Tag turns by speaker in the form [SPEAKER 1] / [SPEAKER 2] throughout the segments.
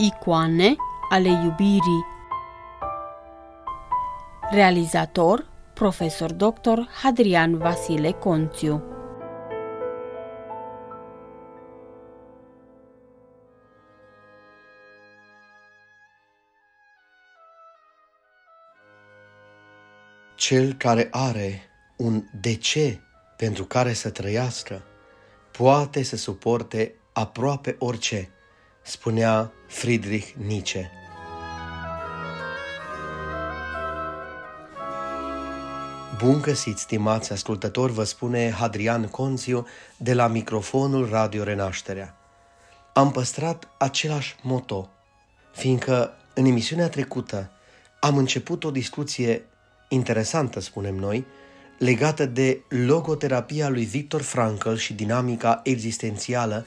[SPEAKER 1] Icoane ale iubirii Realizator Profesor Dr. Hadrian Vasile Conțiu
[SPEAKER 2] Cel care are un de ce pentru care să trăiască, poate să suporte aproape orice, spunea Friedrich Nietzsche. Bun găsit, stimați ascultători, vă spune Hadrian Conțiu de la microfonul Radio Renașterea. Am păstrat același moto, fiindcă în emisiunea trecută am început o discuție interesantă, spunem noi, legată de logoterapia lui Victor Frankl și dinamica existențială,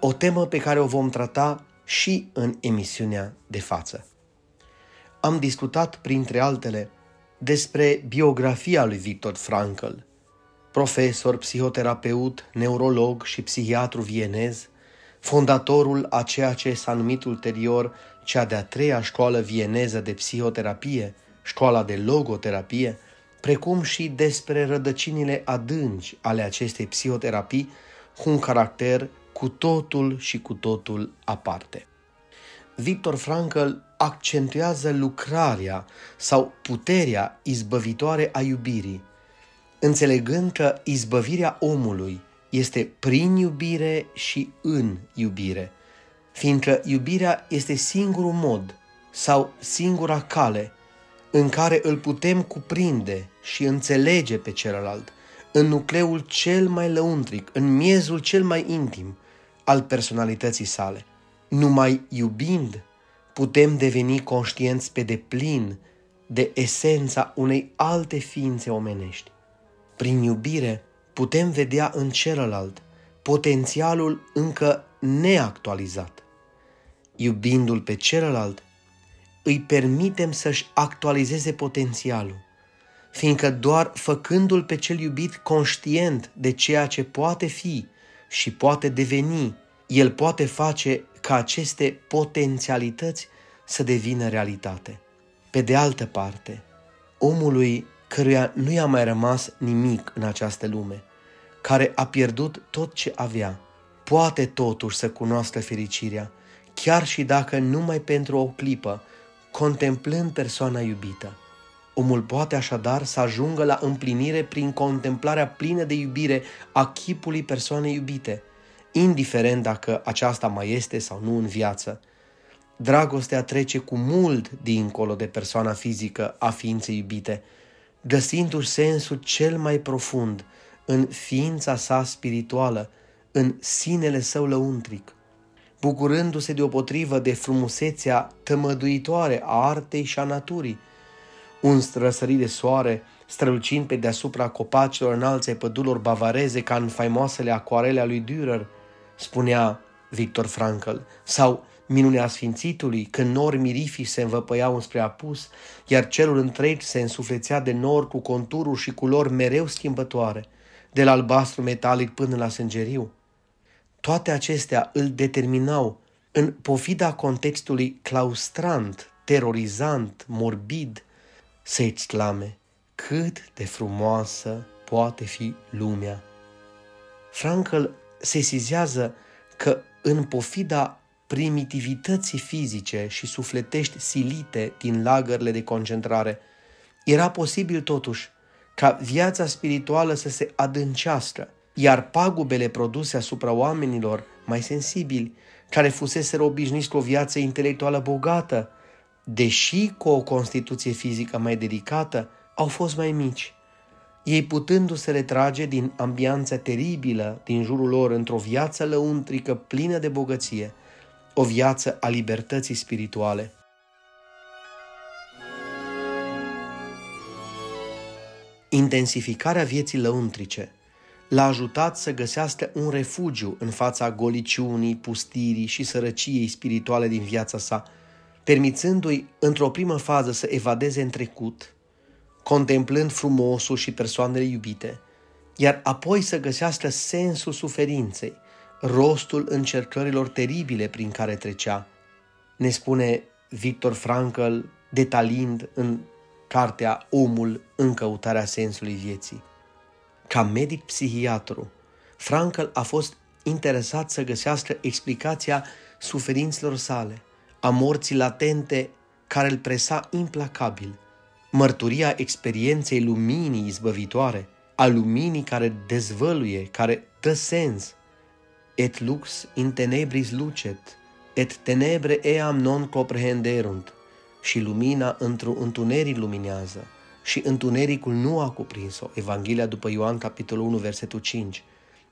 [SPEAKER 2] o temă pe care o vom trata și în emisiunea de față. Am discutat, printre altele, despre biografia lui Victor Frankl, profesor, psihoterapeut, neurolog și psihiatru vienez, fondatorul a ceea ce s-a numit ulterior cea de-a treia școală vieneză de psihoterapie, școala de logoterapie, precum și despre rădăcinile adânci ale acestei psihoterapii cu un caracter cu totul și cu totul aparte. Victor Frankl accentuează lucrarea sau puterea izbăvitoare a iubirii, înțelegând că izbăvirea omului este prin iubire și în iubire, fiindcă iubirea este singurul mod sau singura cale în care îl putem cuprinde și înțelege pe celălalt, în nucleul cel mai lăuntric, în miezul cel mai intim al personalității sale. Numai iubind putem deveni conștienți pe deplin de esența unei alte ființe omenești. Prin iubire putem vedea în celălalt potențialul încă neactualizat. Iubindu-l pe celălalt, îi permitem să-și actualizeze potențialul, fiindcă doar făcându-l pe cel iubit conștient de ceea ce poate fi și poate deveni, el poate face ca aceste potențialități să devină realitate. Pe de altă parte, omului căruia nu i-a mai rămas nimic în această lume, care a pierdut tot ce avea, poate totuși să cunoască fericirea, chiar și dacă numai pentru o clipă contemplând persoana iubită. Omul poate așadar să ajungă la împlinire prin contemplarea plină de iubire a chipului persoanei iubite, indiferent dacă aceasta mai este sau nu în viață. Dragostea trece cu mult dincolo de persoana fizică a ființei iubite, găsindu-și sensul cel mai profund în ființa sa spirituală, în sinele său lăuntric bucurându-se deopotrivă de frumusețea tămăduitoare a artei și a naturii. Un străsărit de soare, strălucind pe deasupra copacilor înalți ai pădurilor bavareze ca în faimoasele acoarele a lui Dürer, spunea Victor Frankl, sau minunea sfințitului, când nori mirifici se învăpăiau spre apus, iar celul întreg se însuflețea de nor cu contururi și culori mereu schimbătoare, de la albastru metalic până la sângeriu. Toate acestea îl determinau în pofida contextului claustrant, terorizant, morbid, să exclame cât de frumoasă poate fi lumea. Frankl sesizează că în pofida primitivității fizice și sufletești silite din lagările de concentrare, era posibil totuși ca viața spirituală să se adâncească, iar pagubele produse asupra oamenilor mai sensibili, care fuseseră obișnuiți cu o viață intelectuală bogată, deși cu o constituție fizică mai delicată, au fost mai mici. Ei putându-se retrage din ambianța teribilă din jurul lor într-o viață lăuntrică plină de bogăție, o viață a libertății spirituale. Intensificarea vieții lăuntrice – l-a ajutat să găsească un refugiu în fața goliciunii, pustirii și sărăciei spirituale din viața sa, permițându-i într-o primă fază să evadeze în trecut, contemplând frumosul și persoanele iubite, iar apoi să găsească sensul suferinței, rostul încercărilor teribile prin care trecea. ne spune Victor Frankl detalind în cartea Omul în căutarea sensului vieții. Ca medic psihiatru, Frankl a fost interesat să găsească explicația suferințelor sale, a morții latente care îl presa implacabil, mărturia experienței luminii izbăvitoare, a luminii care dezvăluie, care dă sens. Et lux in tenebris lucet, et tenebre eam non comprehenderunt. Și lumina într-un întuneric luminează și întunericul nu a cuprins-o. Evanghelia după Ioan, capitolul 1, versetul 5.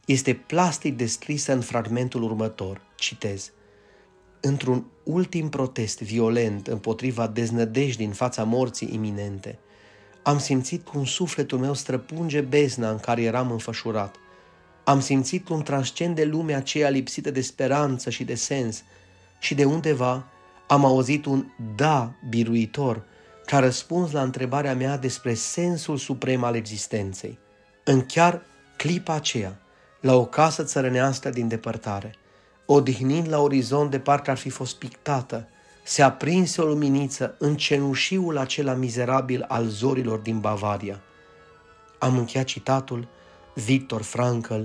[SPEAKER 2] Este plastic descrisă în fragmentul următor. Citez. Într-un ultim protest violent împotriva deznădejdii în fața morții iminente, am simțit cum sufletul meu străpunge bezna în care eram înfășurat. Am simțit cum transcende lumea aceea lipsită de speranță și de sens și de undeva am auzit un da biruitor ca răspuns la întrebarea mea despre sensul suprem al existenței. În chiar clipa aceea, la o casă țărănească din depărtare, odihnind la orizont de parcă ar fi fost pictată, se aprinse o luminiță în cenușiul acela mizerabil al zorilor din Bavaria. Am încheiat citatul Victor Frankl,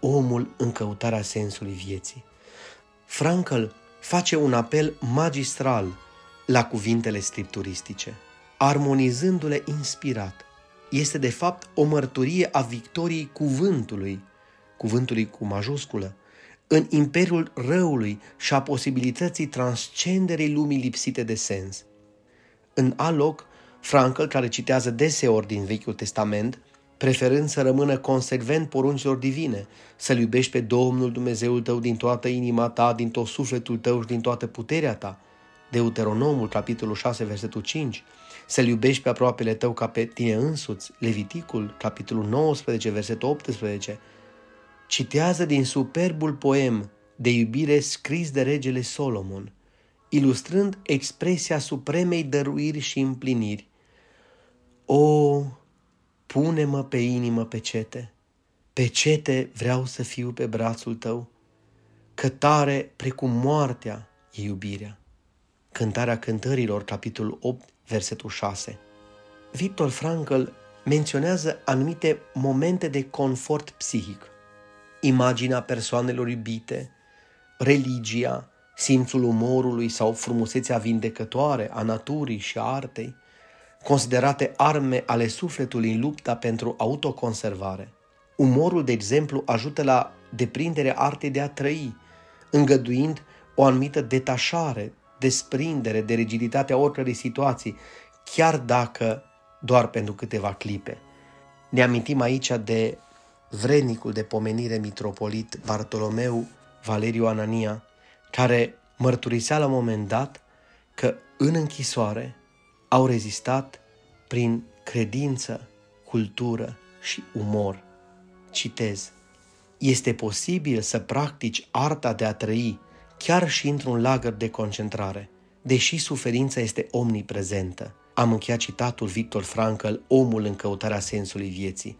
[SPEAKER 2] Omul în căutarea sensului vieții. Frankl face un apel magistral la cuvintele scripturistice, armonizându-le inspirat. Este de fapt o mărturie a victoriei cuvântului, cuvântului cu majusculă, în imperiul răului și a posibilității transcenderii lumii lipsite de sens. În alt loc, Frankl, care citează deseori din Vechiul Testament, preferând să rămână consecvent poruncilor divine, să-L iubești pe Domnul Dumnezeul tău din toată inima ta, din tot sufletul tău și din toată puterea ta, Deuteronomul, capitolul 6, versetul 5, să-L iubești pe aproapele tău ca pe tine însuți, Leviticul, capitolul 19, versetul 18, citează din superbul poem de iubire scris de regele Solomon, ilustrând expresia supremei dăruiri și împliniri. O, pune-mă pe inimă pe cete, pe cete vreau să fiu pe brațul tău, că tare precum moartea e iubirea. Cântarea cântărilor, capitolul 8, versetul 6. Victor Frankl menționează anumite momente de confort psihic imaginea persoanelor iubite, religia, simțul umorului sau frumusețea vindecătoare a naturii și a artei, considerate arme ale sufletului în lupta pentru autoconservare. Umorul, de exemplu, ajută la deprinderea artei de a trăi, îngăduind o anumită detașare, desprindere de rigiditatea oricărei situații, chiar dacă doar pentru câteva clipe. Ne amintim aici de vrednicul de pomenire mitropolit Bartolomeu Valeriu Anania, care mărturisea la un moment dat că în închisoare au rezistat prin credință, cultură și umor. Citez. Este posibil să practici arta de a trăi chiar și într-un lagăr de concentrare, deși suferința este omniprezentă. Am încheiat citatul Victor Frankl, Omul în căutarea sensului vieții.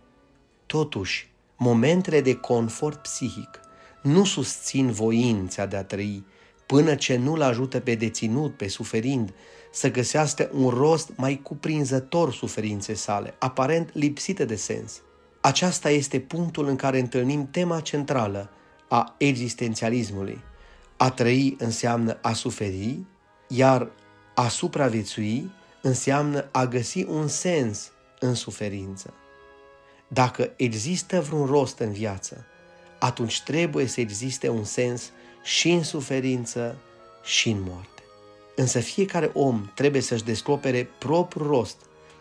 [SPEAKER 2] Totuși, momentele de confort psihic nu susțin voința de a trăi până ce nu-l ajută pe deținut, pe suferind, să găsească un rost mai cuprinzător suferințe sale, aparent lipsite de sens. Aceasta este punctul în care întâlnim tema centrală a existențialismului. A trăi înseamnă a suferi, iar a supraviețui înseamnă a găsi un sens în suferință. Dacă există vreun rost în viață, atunci trebuie să existe un sens și în suferință și în moarte. Însă fiecare om trebuie să-și descopere propriul rost,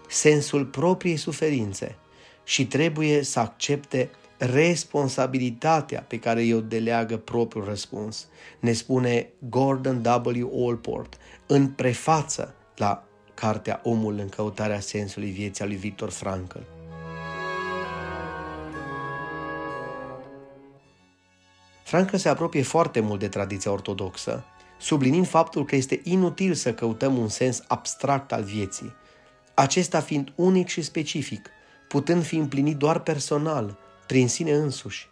[SPEAKER 2] sensul propriei suferințe și trebuie să accepte responsabilitatea pe care i-o deleagă propriul răspuns. Ne spune Gordon W. Allport în prefață la cartea Omul în căutarea sensului vieții a lui Victor Frankl. Francă se apropie foarte mult de tradiția ortodoxă, sublinind faptul că este inutil să căutăm un sens abstract al vieții, acesta fiind unic și specific, putând fi împlinit doar personal, prin sine însuși.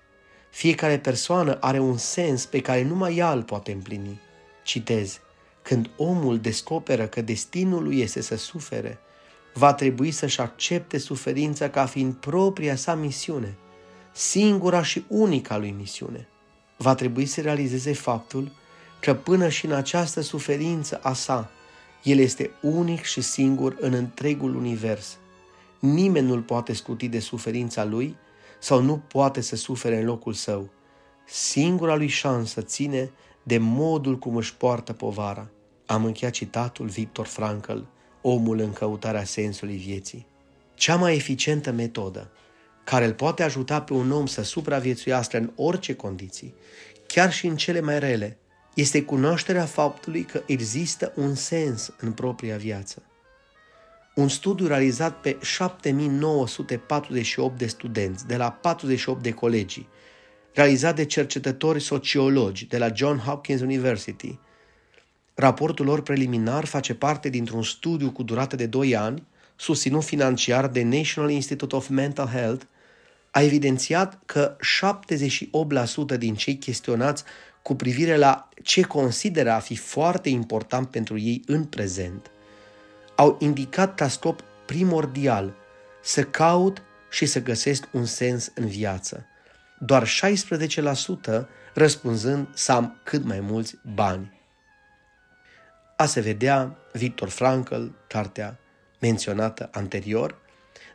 [SPEAKER 2] Fiecare persoană are un sens pe care numai ea îl poate împlini. Citez, când omul descoperă că destinul lui este să sufere, va trebui să-și accepte suferința ca fiind propria sa misiune, singura și unica lui misiune. Va trebui să realizeze faptul că până și în această suferință a sa, el este unic și singur în întregul univers. Nimeni nu-l poate scuti de suferința lui sau nu poate să sufere în locul său. Singura lui șansă ține de modul cum își poartă povara. Am încheiat citatul Victor Frankl, omul în căutarea sensului vieții. Cea mai eficientă metodă care îl poate ajuta pe un om să supraviețuiască în orice condiții, chiar și în cele mai rele, este cunoașterea faptului că există un sens în propria viață. Un studiu realizat pe 7948 de studenți de la 48 de colegii, realizat de cercetători sociologi de la John Hopkins University. Raportul lor preliminar face parte dintr-un studiu cu durată de 2 ani, susținut financiar de National Institute of Mental Health, a evidențiat că 78% din cei chestionați cu privire la ce consideră a fi foarte important pentru ei în prezent, au indicat ca scop primordial să caut și să găsesc un sens în viață. Doar 16% răspunzând să am cât mai mulți bani. A se vedea Victor Frankl, cartea menționată anterior,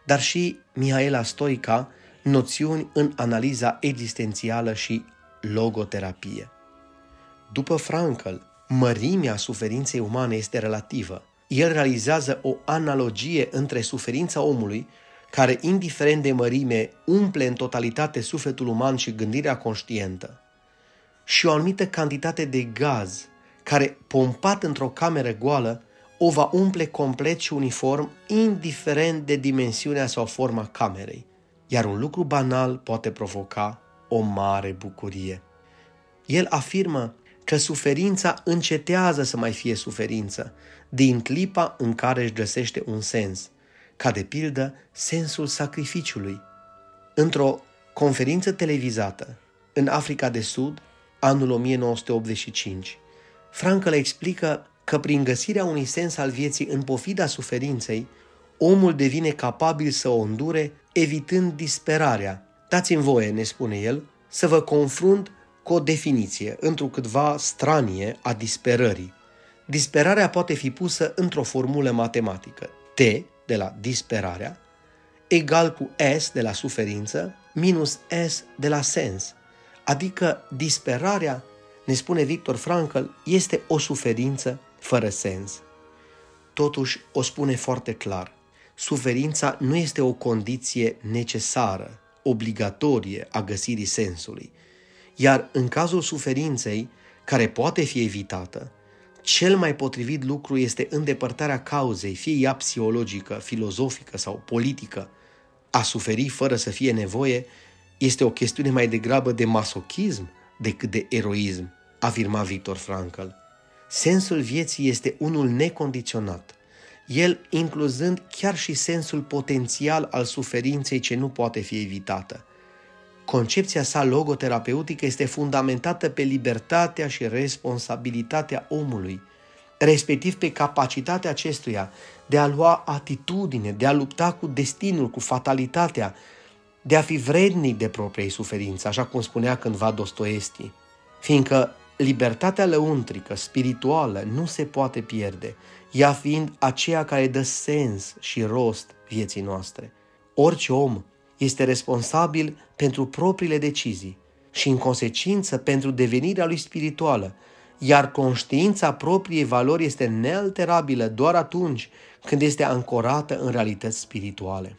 [SPEAKER 2] dar și Mihaela Stoica, noțiuni în analiza existențială și logoterapie. După Frankl, mărimea suferinței umane este relativă. El realizează o analogie între suferința omului, care, indiferent de mărime, umple în totalitate sufletul uman și gândirea conștientă, și o anumită cantitate de gaz, care, pompat într-o cameră goală, o va umple complet și uniform, indiferent de dimensiunea sau forma camerei. Iar un lucru banal poate provoca o mare bucurie. El afirmă că suferința încetează să mai fie suferință, din clipa în care își găsește un sens, ca de pildă sensul sacrificiului. Într-o conferință televizată în Africa de Sud, anul 1985, Frankl explică că prin găsirea unui sens al vieții în pofida suferinței, omul devine capabil să o îndure, evitând disperarea. Dați-mi voie, ne spune el, să vă confrunt cu o definiție, întrucâtva stranie, a disperării. Disperarea poate fi pusă într-o formulă matematică. T, de la disperarea, egal cu S de la suferință, minus S de la sens. Adică disperarea, ne spune Victor Frankl, este o suferință fără sens. Totuși, o spune foarte clar, suferința nu este o condiție necesară, obligatorie a găsirii sensului – iar în cazul suferinței, care poate fi evitată, cel mai potrivit lucru este îndepărtarea cauzei, fie ea psihologică, filozofică sau politică. A suferi fără să fie nevoie este o chestiune mai degrabă de masochism decât de eroism, afirma Victor Frankl. Sensul vieții este unul necondiționat, el incluzând chiar și sensul potențial al suferinței ce nu poate fi evitată – Concepția sa logoterapeutică este fundamentată pe libertatea și responsabilitatea omului, respectiv pe capacitatea acestuia de a lua atitudine, de a lupta cu destinul, cu fatalitatea, de a fi vrednic de propriei suferințe, așa cum spunea cândva Dostoevski. Fiindcă libertatea lăuntrică, spirituală, nu se poate pierde, ea fiind aceea care dă sens și rost vieții noastre. Orice om este responsabil pentru propriile decizii și, în consecință, pentru devenirea lui spirituală, iar conștiința propriei valori este nealterabilă doar atunci când este ancorată în realități spirituale.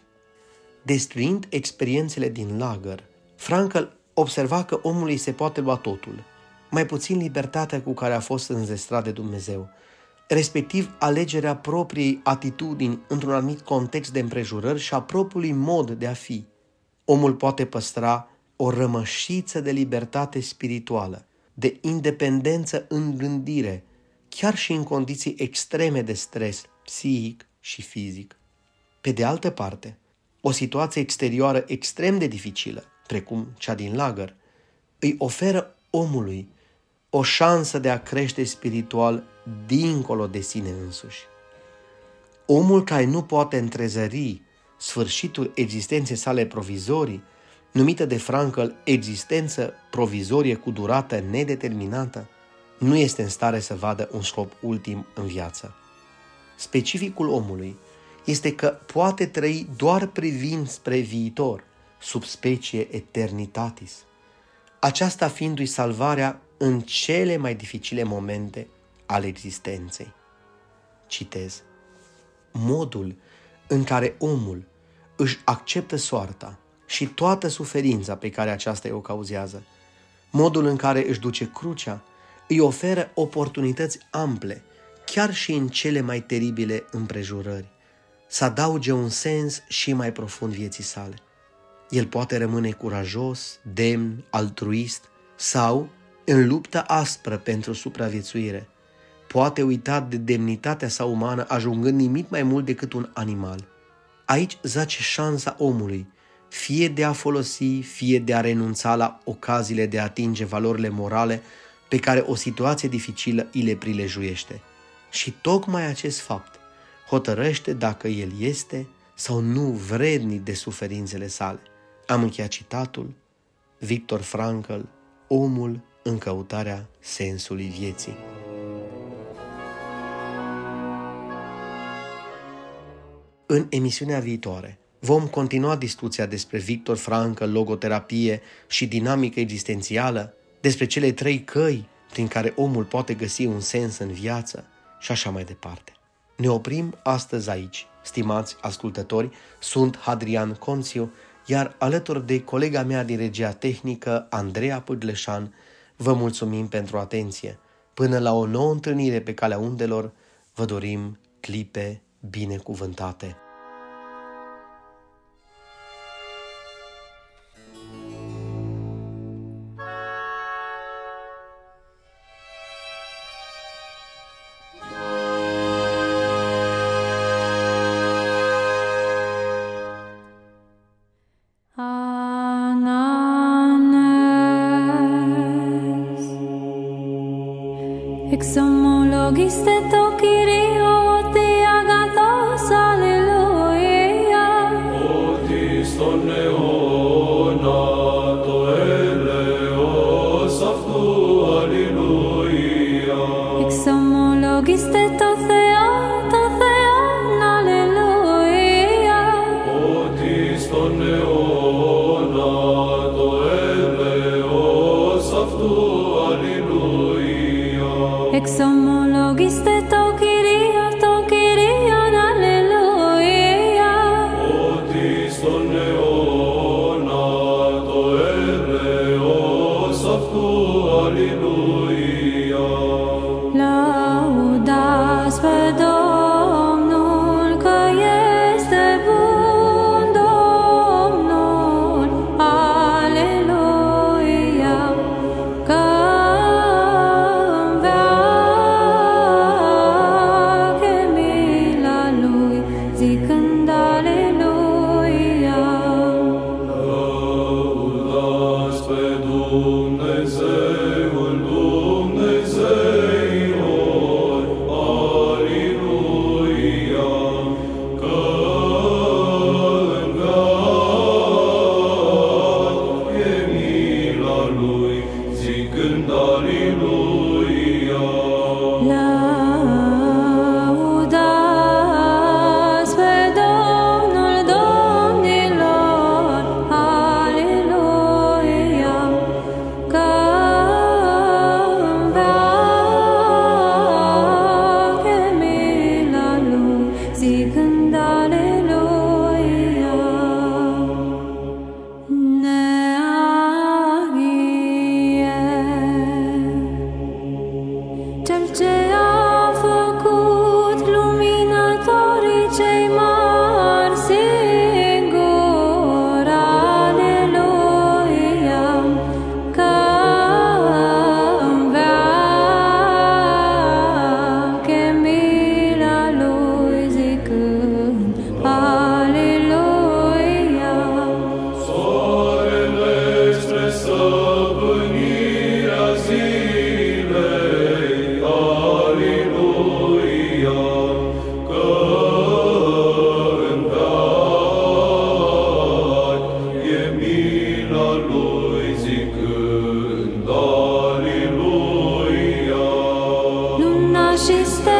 [SPEAKER 2] Destruind experiențele din lagăr, Frankl observa că omului se poate lua totul, mai puțin libertatea cu care a fost înzestrat de Dumnezeu, respectiv alegerea propriei atitudini într-un anumit context de împrejurări și a propriului mod de a fi. Omul poate păstra o rămășiță de libertate spirituală, de independență în gândire, chiar și în condiții extreme de stres psihic și fizic. Pe de altă parte, o situație exterioară extrem de dificilă, precum cea din lagăr, îi oferă omului o șansă de a crește spiritual dincolo de sine însuși. Omul care nu poate întrezări sfârșitul existenței sale provizorii, numită de Frankl existență provizorie cu durată nedeterminată, nu este în stare să vadă un scop ultim în viață. Specificul omului este că poate trăi doar privind spre viitor, sub specie eternitatis. Aceasta fiindu-i salvarea în cele mai dificile momente ale existenței. Citez. Modul în care omul își acceptă soarta și toată suferința pe care aceasta o cauzează, modul în care își duce crucea, îi oferă oportunități ample, chiar și în cele mai teribile împrejurări, să adauge un sens și mai profund vieții sale. El poate rămâne curajos, demn, altruist sau în luptă aspră pentru supraviețuire. Poate uita de demnitatea sa umană ajungând nimic mai mult decât un animal. Aici zace șansa omului, fie de a folosi, fie de a renunța la ocaziile de a atinge valorile morale pe care o situație dificilă îi le prilejuiește. Și tocmai acest fapt hotărăște dacă el este sau nu vrednic de suferințele sale. Am încheiat citatul Victor Frankl, Omul în căutarea sensului vieții. În emisiunea viitoare vom continua discuția despre Victor Frankl, logoterapie și dinamică existențială, despre cele trei căi prin care omul poate găsi un sens în viață și așa mai departe. Ne oprim astăzi aici. Stimați ascultători, sunt Hadrian Conțiu, iar alături de colega mea din regia tehnică, Andreea Pâdleșan, vă mulțumim pentru atenție. Până la o nouă întâlnire pe calea undelor, vă dorim clipe binecuvântate.
[SPEAKER 1] Χριστέ
[SPEAKER 3] το Κυρίο ότι αγαθός, αλληλούια. Ότι στον αιώνα το ελεο αυτού, αλληλούια. Εξομολογήστε
[SPEAKER 1] το Θεό, το Θεό, αλληλούια. Ότι στον αιώνα το έλεος αυτού, αλληλούια. Εξομολογήστε Neaghie. Cel stay.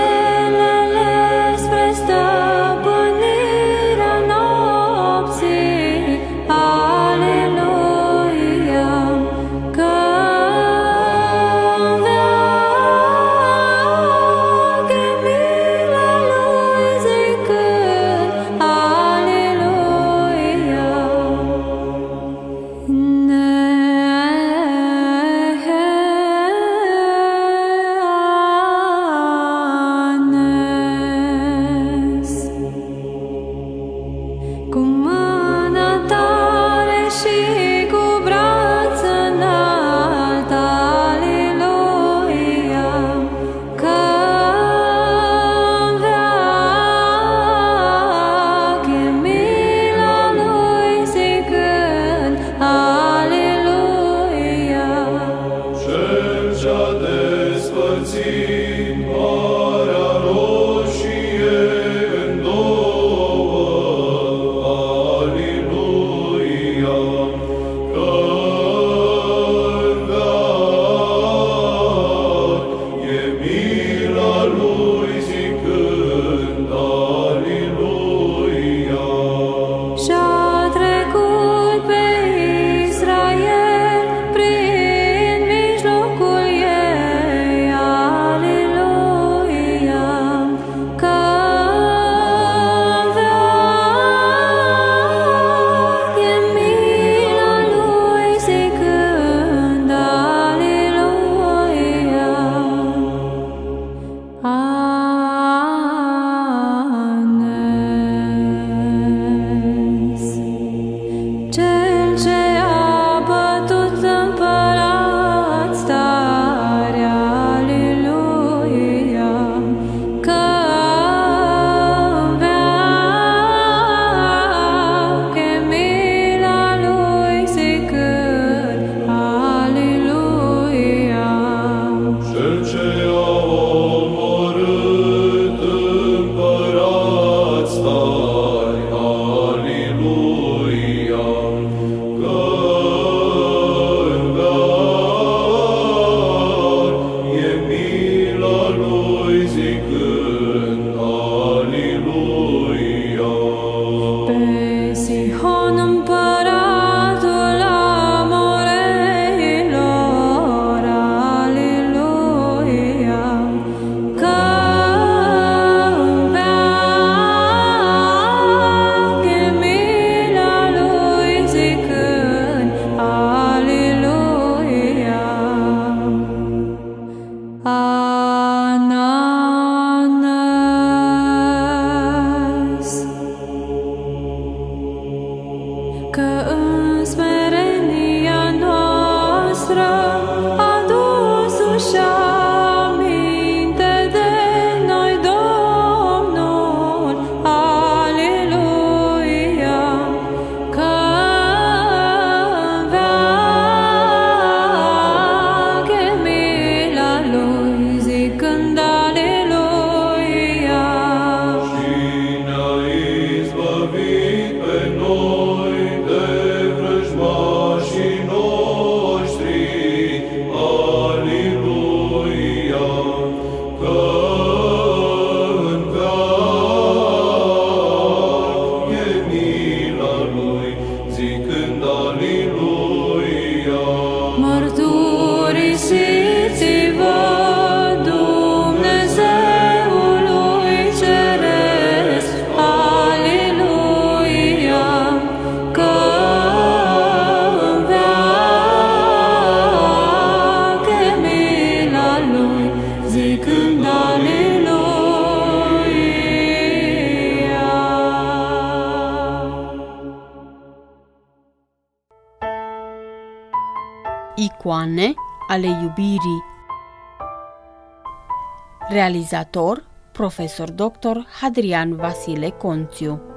[SPEAKER 1] Iubirii Realizator Profesor Dr. Hadrian Vasile Conțiu